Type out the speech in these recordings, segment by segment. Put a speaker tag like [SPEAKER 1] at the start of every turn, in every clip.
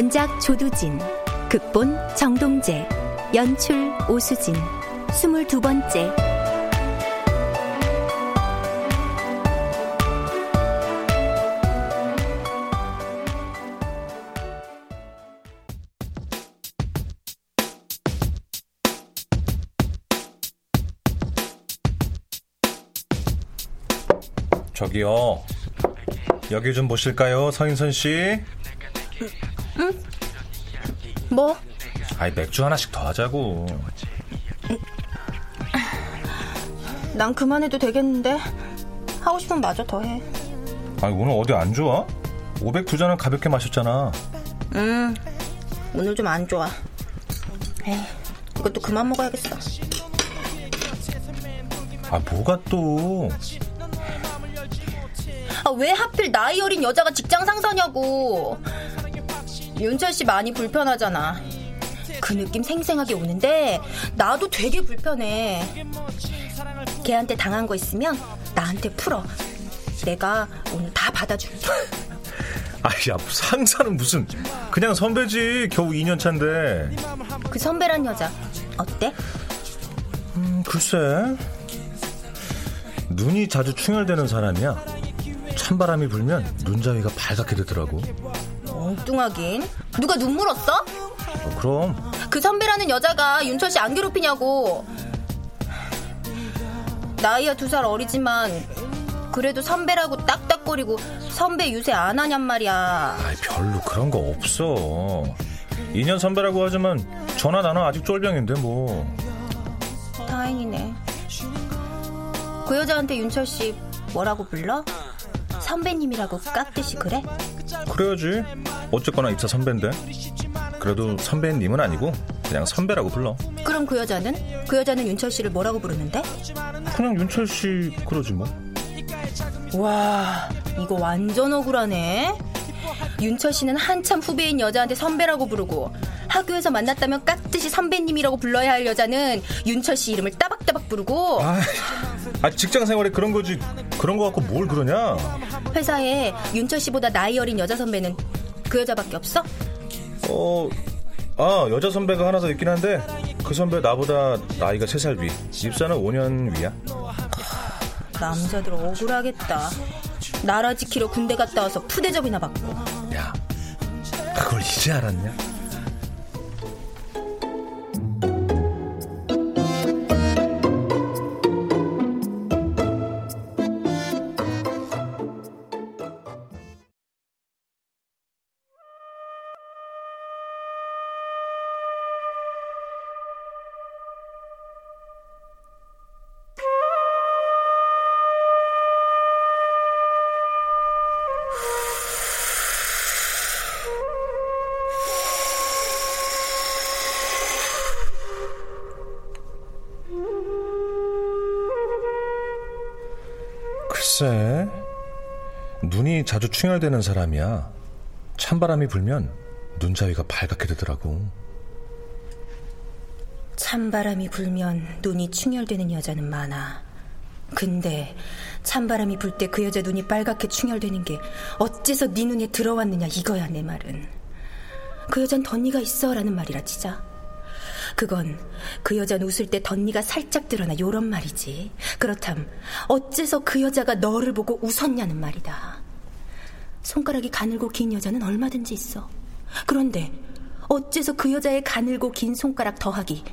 [SPEAKER 1] 원작 조두진, 극본 정동재, 연출 오수진, 스물 두 번째.
[SPEAKER 2] 저기요. 여기 좀 보실까요, 서인선 씨?
[SPEAKER 1] 뭐?
[SPEAKER 2] 아이 맥주 하나씩 더 하자고.
[SPEAKER 1] 난 그만해도 되겠는데 하고 싶으면 마저 더 해.
[SPEAKER 2] 아니 오늘 어디 안 좋아? 509잔은 가볍게 마셨잖아.
[SPEAKER 1] 음, 오늘 좀 안 좋아. 에이, 이것도 그만 먹어야겠어.
[SPEAKER 2] 아 뭐가 또?
[SPEAKER 1] 아, 왜 하필 나이 어린 여자가 직장 상사냐고. 윤철 씨 많이 불편하잖아. 그 느낌 생생하게 오는데 나도 되게 불편해. 걔한테 당한 거 있으면 나한테 풀어. 내가 오늘 다 받아줄게.
[SPEAKER 2] 아야 상사는 무슨 그냥 선배지 겨우 2년 차인데.
[SPEAKER 1] 그 선배란 여자 어때?
[SPEAKER 2] 음 글쎄 눈이 자주 충혈되는 사람이야. 찬바람이 불면 눈자위가 발갛게 되더라고.
[SPEAKER 1] 엉뚱하긴. 누가 눈 물었어?
[SPEAKER 2] 어, 그럼
[SPEAKER 1] 그 선배라는 여자가 윤철 씨 안 괴롭히냐고. 나이야 두 살 어리지만 그래도 선배라고 딱딱거리고 선배 유세 안 하냔 말이야.
[SPEAKER 2] 아이 별로 그런 거 없어. 2년 선배라고 하지만 전화 나는 아직 쫄병인데 뭐.
[SPEAKER 1] 다행이네. 그 여자한테 윤철 씨 뭐라고 불러? 선배님이라고 깍듯이 그래?
[SPEAKER 2] 그래야지. 어쨌거나 입사 선배인데. 그래도 선배님은 아니고 그냥 선배라고 불러.
[SPEAKER 1] 그럼 그 여자는? 그 여자는 윤철 씨를 뭐라고 부르는데?
[SPEAKER 2] 그냥 윤철 씨 그러지 뭐.
[SPEAKER 1] 와, 이거 완전 억울하네. 윤철 씨는 한참 후배인 여자한테 선배라고 부르고 학교에서 만났다면 깍듯이 선배님이라고 불러야 할 여자는 윤철 씨 이름을 따박따박 부르고
[SPEAKER 2] 아, 아 직장 생활에 그런 거지. 그런 거 갖고 뭘 그러냐?
[SPEAKER 1] 회사에 윤철 씨보다 나이 어린 여자 선배는 그 여자밖에 없어?
[SPEAKER 2] 어, 아 여자 선배가 하나 더 있긴 한데 그 선배 나보다 나이가 3살 위. 입사는 5년 위야.
[SPEAKER 1] 남자들 억울하겠다. 나라 지키러 군대 갔다 와서 푸대접이나 받고.
[SPEAKER 2] 야, 그걸 이제 알았냐? 자주 충혈되는 사람이야. 찬바람이 불면 눈자위가 발갛게 되더라고.
[SPEAKER 1] 찬바람이 불면 눈이 충혈되는 여자는 많아. 근데 찬바람이 불 때 그 여자 눈이 빨갛게 충혈되는 게 어째서 네 눈에 들어왔느냐 이거야 내 말은. 그 여잔 덧니가 있어라는 말이라 치자. 그건 그 여자는 웃을 때 덧니가 살짝 드러나 요런 말이지. 그렇담 어째서 그 여자가 너를 보고 웃었냐는 말이다. 손가락이 가늘고 긴 여자는 얼마든지 있어. 그런데 어째서 그 여자의 가늘고 긴 손가락 더하기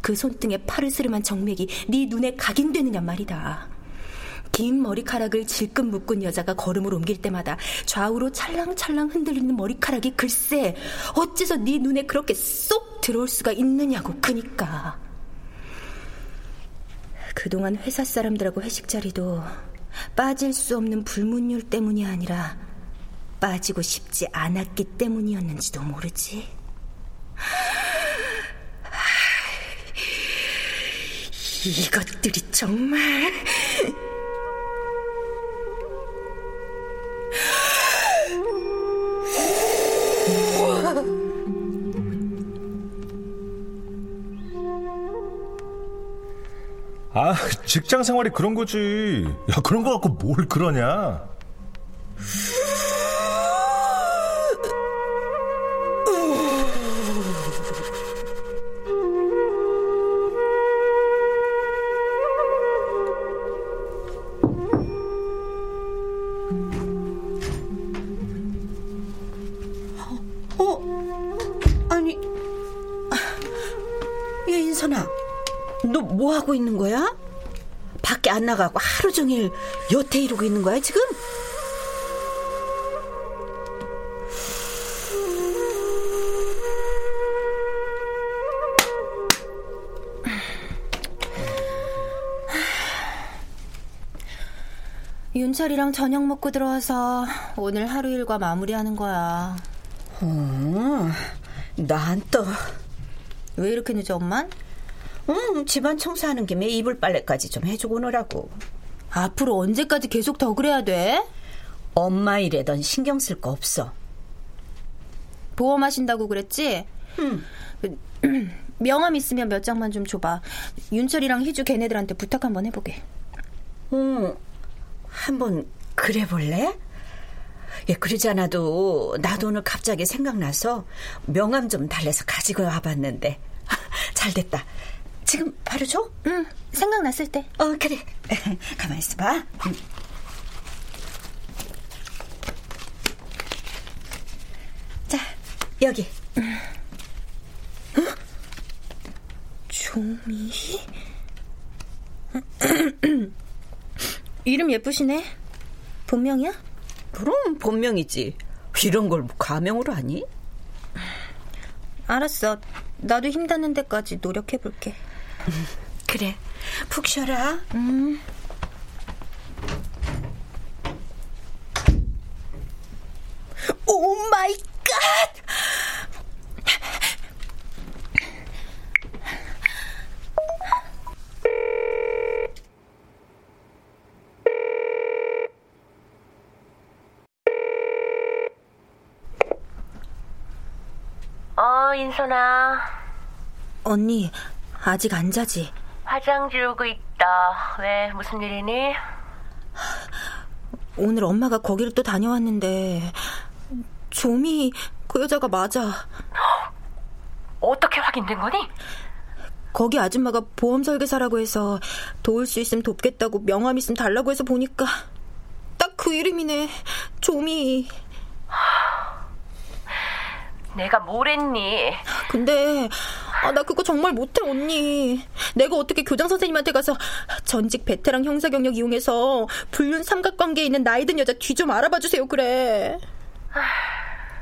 [SPEAKER 1] 그 손등에 파르스름한 정맥이 네 눈에 각인되느냐 말이다. 긴 머리카락을 질끈 묶은 여자가 걸음을 옮길 때마다 좌우로 찰랑찰랑 흔들리는 머리카락이 글쎄 어째서 네 눈에 그렇게 쏙 들어올 수가 있느냐고 그니까 그동안 회사 사람들하고 회식 자리도 빠질 수 없는 불문율 때문이 아니라 빠지고 싶지 않았기 때문이었는지도 모르지. 이것들이 정말
[SPEAKER 2] 아, 직장 생활이 그런 거지. 야, 그런 거 갖고 뭘 그러냐?
[SPEAKER 3] 나가고 하루 종일 여태 이러고 있는 거야, 지금?
[SPEAKER 1] 윤철이랑 저녁 먹고 들어와서 오늘 하루 일과 마무리하는 거야.
[SPEAKER 3] 어, 난 또.
[SPEAKER 1] 왜 이렇게 늦어, 엄만?
[SPEAKER 3] 응, 집안 청소하는 김에 이불 빨래까지 좀 해주고 오느라고.
[SPEAKER 1] 앞으로 언제까지 계속 더 그래야 돼?
[SPEAKER 3] 엄마 일에던 신경 쓸 거 없어.
[SPEAKER 1] 보험하신다고 그랬지?
[SPEAKER 3] 응.
[SPEAKER 1] 명함 있으면 몇 장만 좀 줘봐. 윤철이랑 희주 걔네들한테 부탁 한번 해보게.
[SPEAKER 3] 응. 한번 그래 볼래? 예, 그러지 않아도 나도 오늘 갑자기 생각나서 명함 좀 달래서 가지고 와봤는데 잘 됐다. 지금 바로 줘?
[SPEAKER 1] 응, 생각났을 때.
[SPEAKER 3] 어, 그래. 가만 있어봐. 자, 여기.
[SPEAKER 1] 조미. 이름 예쁘시네. 본명이야?
[SPEAKER 3] 그럼 본명이지. 이런 걸 뭐 가명으로 하니?
[SPEAKER 1] 알았어. 나도 힘닿는 데까지 노력해볼게.
[SPEAKER 3] 그래. 푹 쉬어라.
[SPEAKER 1] 음. Oh my god!
[SPEAKER 4] 어, 인선아.
[SPEAKER 1] 언니, 아직 안 자지?
[SPEAKER 4] 화장 지우고 있다. 왜, 무슨 일이니?
[SPEAKER 1] 오늘 엄마가 거기를 또 다녀왔는데, 조미, 그 여자가 맞아.
[SPEAKER 4] 어떻게 확인된 거니?
[SPEAKER 1] 거기 아줌마가 보험 설계사라고 해서 도울 수 있으면 돕겠다고 명함 있으면 달라고 해서 보니까 딱 그 이름이네. 조미.
[SPEAKER 4] 내가 뭘 했니?
[SPEAKER 1] 근데 아, 나 그거 정말 못해 언니. 내가 어떻게 교장 선생님한테 가서 전직 베테랑 형사 경력 이용해서 불륜 삼각관계에 있는 나이든 여자 뒤 좀 알아봐 주세요 그래.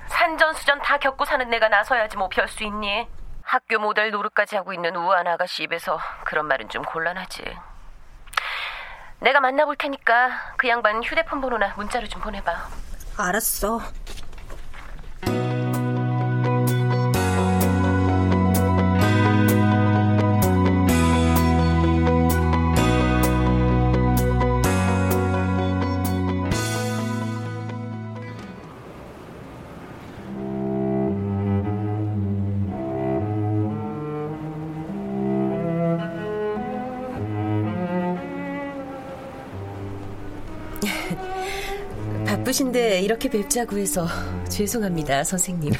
[SPEAKER 4] 산전수전 다 겪고 사는 내가 나서야지 뭐 별 수 있니? 학교 모델 노릇까지 하고 있는 우한 아가씨 입에서 그런 말은 좀 곤란하지. 내가 만나볼 테니까 그 양반 휴대폰 번호나 문자로 좀 보내봐.
[SPEAKER 1] 알았어.
[SPEAKER 4] 바쁘신데 이렇게 뵙자고 해서 죄송합니다, 선생님.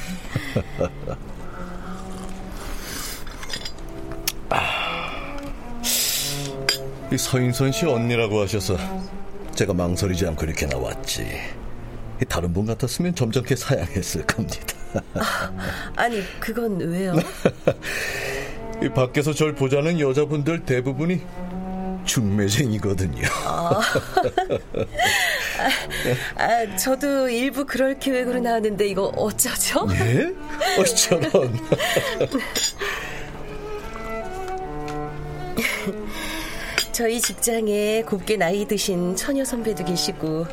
[SPEAKER 5] 이 서인선 씨 언니라고 하셔서 제가 망설이지 않고 이렇게 나왔지. 다른 분 같았으면 점잖게 사양했을 겁니다.
[SPEAKER 4] 아, 니 그건 왜요?
[SPEAKER 5] 이 밖에서 절 보자는 여자분들 대부분이 중매쟁이거든요. 아,
[SPEAKER 4] 아, 저도 일부 그럴 계획으로 나왔는데 이거 어쩌죠?
[SPEAKER 5] 예? 어쩌런.
[SPEAKER 4] 저희 직장에 곱게 나이 드신 처녀 선배도 계시고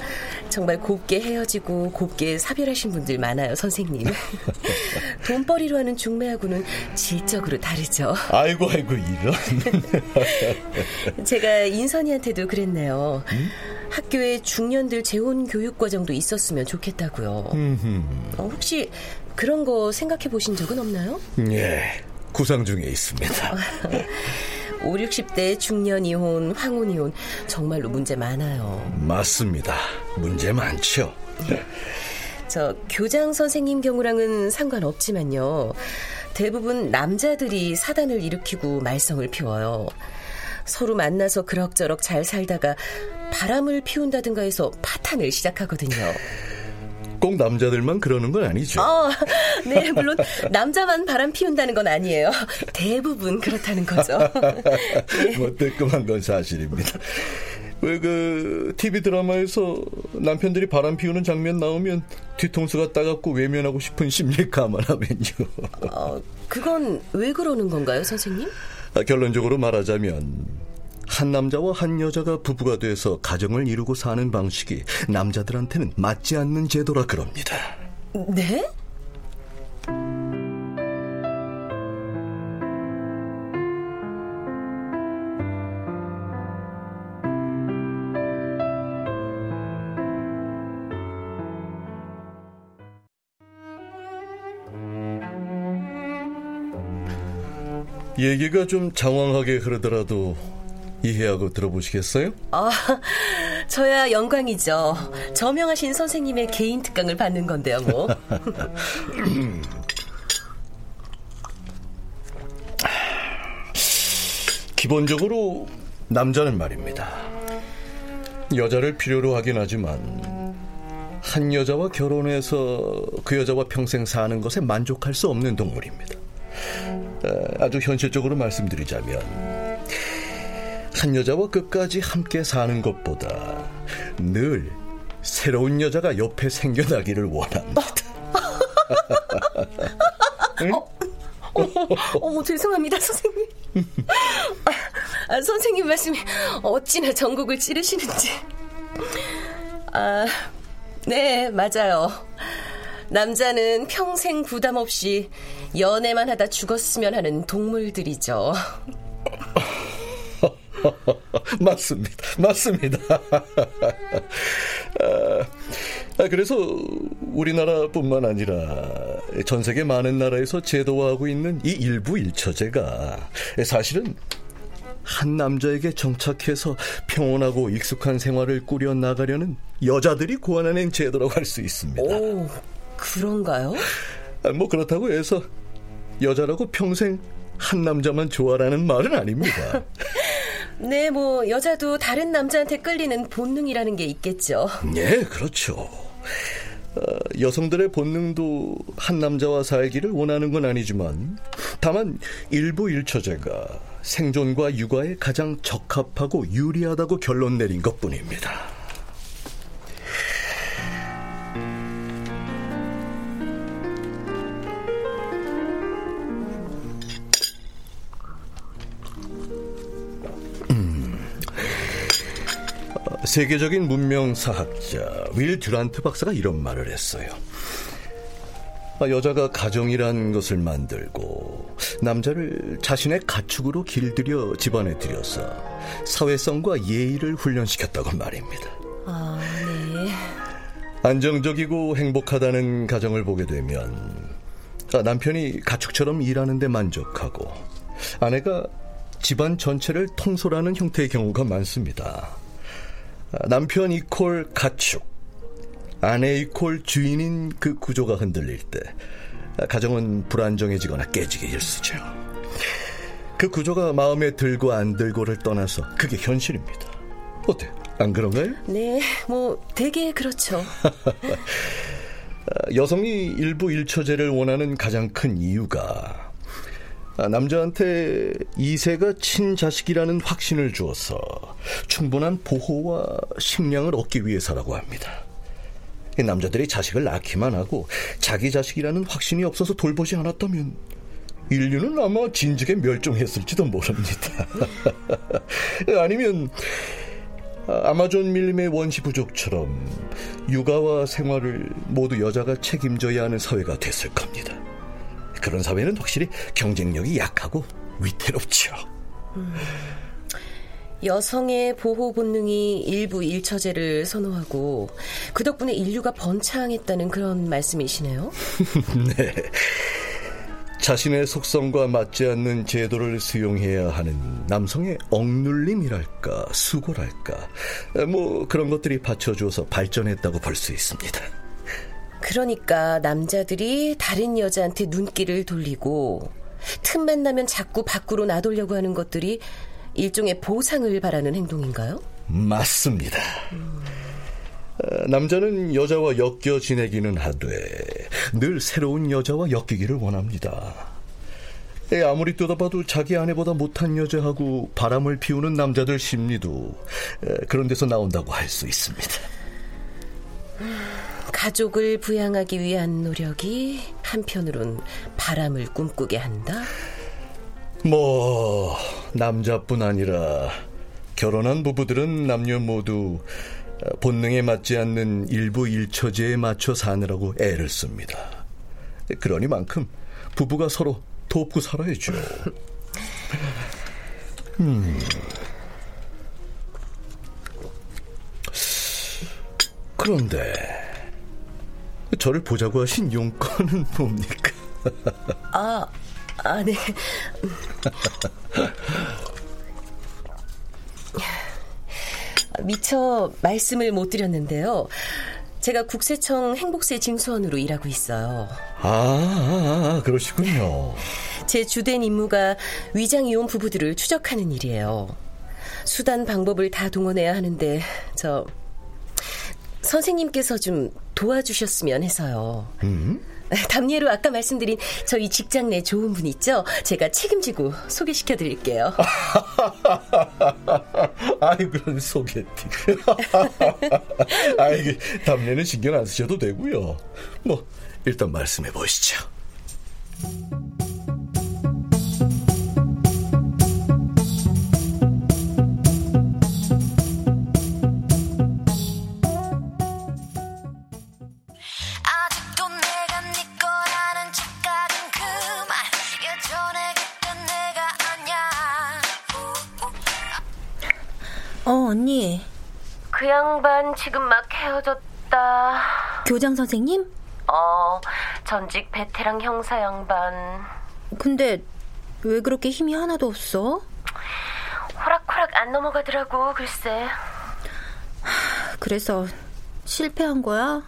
[SPEAKER 4] 정말 곱게 헤어지고 곱게 사별하신 분들 많아요, 선생님. 돈벌이로 하는 중매하고는 질적으로 다르죠.
[SPEAKER 5] 아이고 아이고 이런.
[SPEAKER 4] 제가 인선이한테도 그랬네요. 음? 학교에 중년들 재혼 교육 과정도 있었으면 좋겠다고요. 어, 혹시 그런 거 생각해 보신 적은 없나요?
[SPEAKER 5] 예, 구상 중에 있습니다.
[SPEAKER 4] 5, 60대 중년 이혼, 황혼 이혼 정말로 문제 많아요.
[SPEAKER 5] 맞습니다. 문제 많죠.
[SPEAKER 4] 저 교장 선생님 경우랑은 상관없지만요. 대부분 남자들이 사단을 일으키고 말썽을 피워요. 서로 만나서 그럭저럭 잘 살다가 바람을 피운다든가 해서 파탄을 시작하거든요.
[SPEAKER 5] 꼭 남자들만 그러는 건 아니죠.
[SPEAKER 4] 어, 네, 물론 남자만 바람 피운다는 건 아니에요. 대부분 그렇다는 거죠.
[SPEAKER 5] 네. 뭐 뜨끔한 건 사실입니다. 왜 그 TV 드라마에서 남편들이 바람 피우는 장면 나오면 뒤통수가 따갑고 외면하고 싶은 심리 감안하면요.
[SPEAKER 4] 어, 그건 왜 그러는 건가요, 선생님?
[SPEAKER 5] 아, 결론적으로 말하자면 한 남자와 한 여자가 부부가 돼서 가정을 이루고 사는 방식이 남자들한테는 맞지 않는 제도라 그럽니다.
[SPEAKER 4] 네?
[SPEAKER 5] 얘기가 좀 장황하게 흐르더라도 이해하고 들어보시겠어요?
[SPEAKER 4] 아, 저야 영광이죠. 저명하신 선생님의 개인 특강을 받는 건데요, 뭐.
[SPEAKER 5] 기본적으로 남자는 말입니다. 여자를 필요로 하긴 하지만 한 여자와 결혼해서 그 여자와 평생 사는 것에 만족할 수 없는 동물입니다. 아주 현실적으로 말씀드리자면 한 여자와 끝까지 함께 사는 것보다 늘 새로운 여자가 옆에 생겨나기를 원합니다.
[SPEAKER 4] 응? 어, 어머, 어머, 죄송합니다, 선생님. 아, 선생님 말씀이 어찌나 전국을 찌르시는지. 아, 네, 맞아요. 남자는 평생 부담 없이 연애만 하다 죽었으면 하는 동물들이죠.
[SPEAKER 5] 맞습니다. 맞습니다. 아, 그래서 우리나라뿐만 아니라 전 세계 많은 나라에서 제도화하고 있는 이 일부 일처제가 사실은 한 남자에게 정착해서 평온하고 익숙한 생활을 꾸려 나가려는 여자들이 고안해낸 제도라고 할 수 있습니다.
[SPEAKER 4] 오, 그런가요?
[SPEAKER 5] 아, 뭐 그렇다고 해서 여자라고 평생 한 남자만 좋아라는 말은 아닙니다.
[SPEAKER 4] 네, 뭐 여자도 다른 남자한테 끌리는 본능이라는 게 있겠죠.
[SPEAKER 5] 네, 그렇죠. 어, 여성들의 본능도 한 남자와 살기를 원하는 건 아니지만 다만 일부 일처제가 생존과 육아에 가장 적합하고 유리하다고 결론 내린 것뿐입니다. 세계적인 문명 사학자 윌 듀란트 박사가 이런 말을 했어요. 아, 여자가 가정이란 것을 만들고 남자를 자신의 가축으로 길들여 집안에 들여서 사회성과 예의를 훈련시켰다고 말입니다.
[SPEAKER 4] 아, 네.
[SPEAKER 5] 안정적이고 행복하다는 가정을 보게 되면 아, 남편이 가축처럼 일하는데 만족하고 아내가 집안 전체를 통솔하는 형태의 경우가 많습니다. 남편 이콜 가축, 아내 이콜 주인인 그 구조가 흔들릴 때 가정은 불안정해지거나 깨지기 일쑤죠. 그 구조가 마음에 들고 안 들고를 떠나서 그게 현실입니다. 어때? 안 그런가요?
[SPEAKER 4] 네, 뭐 되게 그렇죠.
[SPEAKER 5] 여성이 일부 일처제를 원하는 가장 큰 이유가 남자한테 이세가 친자식이라는 확신을 주어서 충분한 보호와 식량을 얻기 위해서라고 합니다. 남자들이 자식을 낳기만 하고 자기 자식이라는 확신이 없어서 돌보지 않았다면 인류는 아마 진즉에 멸종했을지도 모릅니다. 아니면 아마존 밀림의 원시 부족처럼 육아와 생활을 모두 여자가 책임져야 하는 사회가 됐을 겁니다. 그런 사회는 확실히 경쟁력이 약하고 위태롭죠. 음.
[SPEAKER 4] 여성의 보호 본능이 일부 일처제를 선호하고 그 덕분에 인류가 번창했다는 그런 말씀이시네요.
[SPEAKER 5] 네. 자신의 속성과 맞지 않는 제도를 수용해야 하는 남성의 억눌림이랄까 수고랄까 뭐 그런 것들이 받쳐주어서 발전했다고 볼 수 있습니다.
[SPEAKER 4] 그러니까 남자들이 다른 여자한테 눈길을 돌리고 틈만 나면 자꾸 밖으로 나돌려고 하는 것들이 일종의 보상을 바라는 행동인가요?
[SPEAKER 5] 맞습니다. 음. 남자는 여자와 엮여 지내기는 하되 늘 새로운 여자와 엮이기를 원합니다. 아무리 뜯어봐도 자기 아내보다 못한 여자하고 바람을 피우는 남자들 심리도 그런 데서 나온다고 할 수 있습니다.
[SPEAKER 4] 가족을 부양하기 위한 노력이 한편으론 바람을 꿈꾸게 한다?
[SPEAKER 5] 뭐 남자뿐 아니라 결혼한 부부들은 남녀 모두 본능에 맞지 않는 일부 일처제에 맞춰 사느라고 애를 씁니다. 그러니만큼 부부가 서로 돕고 살아야죠. 음. 그런데 저를 보자고 하신 용건은 뭡니까?
[SPEAKER 4] 아, 아, 네. 미처 말씀을 못 드렸는데요. 제가 국세청 행복세 징수원으로 일하고 있어요.
[SPEAKER 5] 아, 아, 아 그러시군요.
[SPEAKER 4] 제 주된 임무가 위장 이혼 부부들을 추적하는 일이에요. 수단 방법을 다 동원해야 하는데 저 선생님께서 좀 도와주셨으면 해서요. 음? 담례로 아까 말씀드린 저희 직장 내 좋은 분 있죠? 제가 책임지고 소개시켜 드릴게요.
[SPEAKER 5] 아이, 그런 소개팅. 아이, 담례는 신경 안 쓰셔도 되고요. 뭐, 일단 말씀해 보시죠.
[SPEAKER 4] 지금 막 헤어졌다.
[SPEAKER 1] 교장 선생님?
[SPEAKER 4] 어, 전직 베테랑 형사 양반.
[SPEAKER 1] 근데 왜 그렇게 힘이 하나도 없어?
[SPEAKER 4] 호락호락 안 넘어가더라고, 글쎄.
[SPEAKER 1] 그래서 실패한 거야?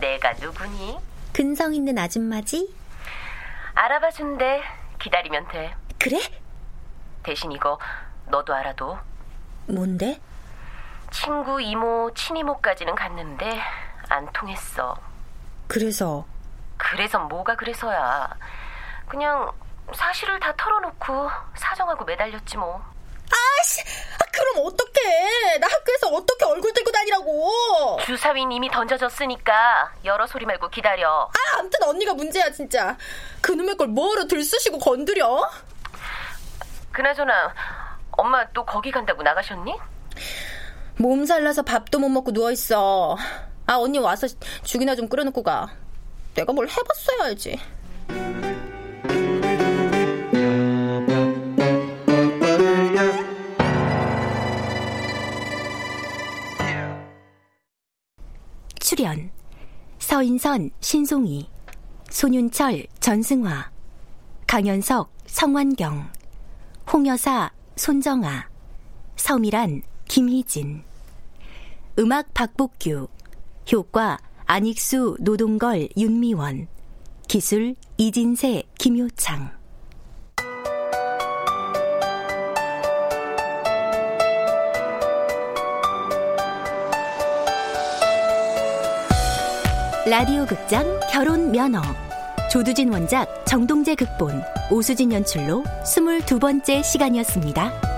[SPEAKER 4] 내가 누구니?
[SPEAKER 1] 근성 있는 아줌마지?
[SPEAKER 4] 알아봐 준대. 기다리면 돼.
[SPEAKER 1] 그래?
[SPEAKER 4] 대신 이거 너도 알아도
[SPEAKER 1] 뭔데?
[SPEAKER 4] 친구, 이모, 친이모까지는 갔는데 안 통했어.
[SPEAKER 1] 그래서?
[SPEAKER 4] 그래서 뭐가 그래서야. 그냥 사실을 다 털어놓고 사정하고 매달렸지 뭐.
[SPEAKER 1] 아씨, 아, 그럼 어떡해? 나 학교에서 어떻게 얼굴 들고 다니라고?
[SPEAKER 4] 주사위는 이미 던져졌으니까 여러 소리 말고 기다려.
[SPEAKER 1] 아, 아무튼 언니가 문제야 진짜. 그놈의 걸 뭐하러 들쑤시고 건드려?
[SPEAKER 4] 그나저나 엄마 또 거기 간다고 나가셨니?
[SPEAKER 1] 몸살 나서 밥도 못 먹고 누워있어. 아, 언니 와서 죽이나 좀 끓여놓고 가. 내가 뭘 해봤어야지.
[SPEAKER 6] 출연 서인선, 신송이 손윤철, 전승화 강현석, 성환경 홍여사, 손정아, 서미란, 김희진,
[SPEAKER 1] 음악 박복규, 효과 안익수, 노동걸, 윤미원, 기술 이진세, 김효창. 라디오 극장 결혼 면허 조두진 원작 정동재 극본 오수진 연출로 22번째 시간이었습니다.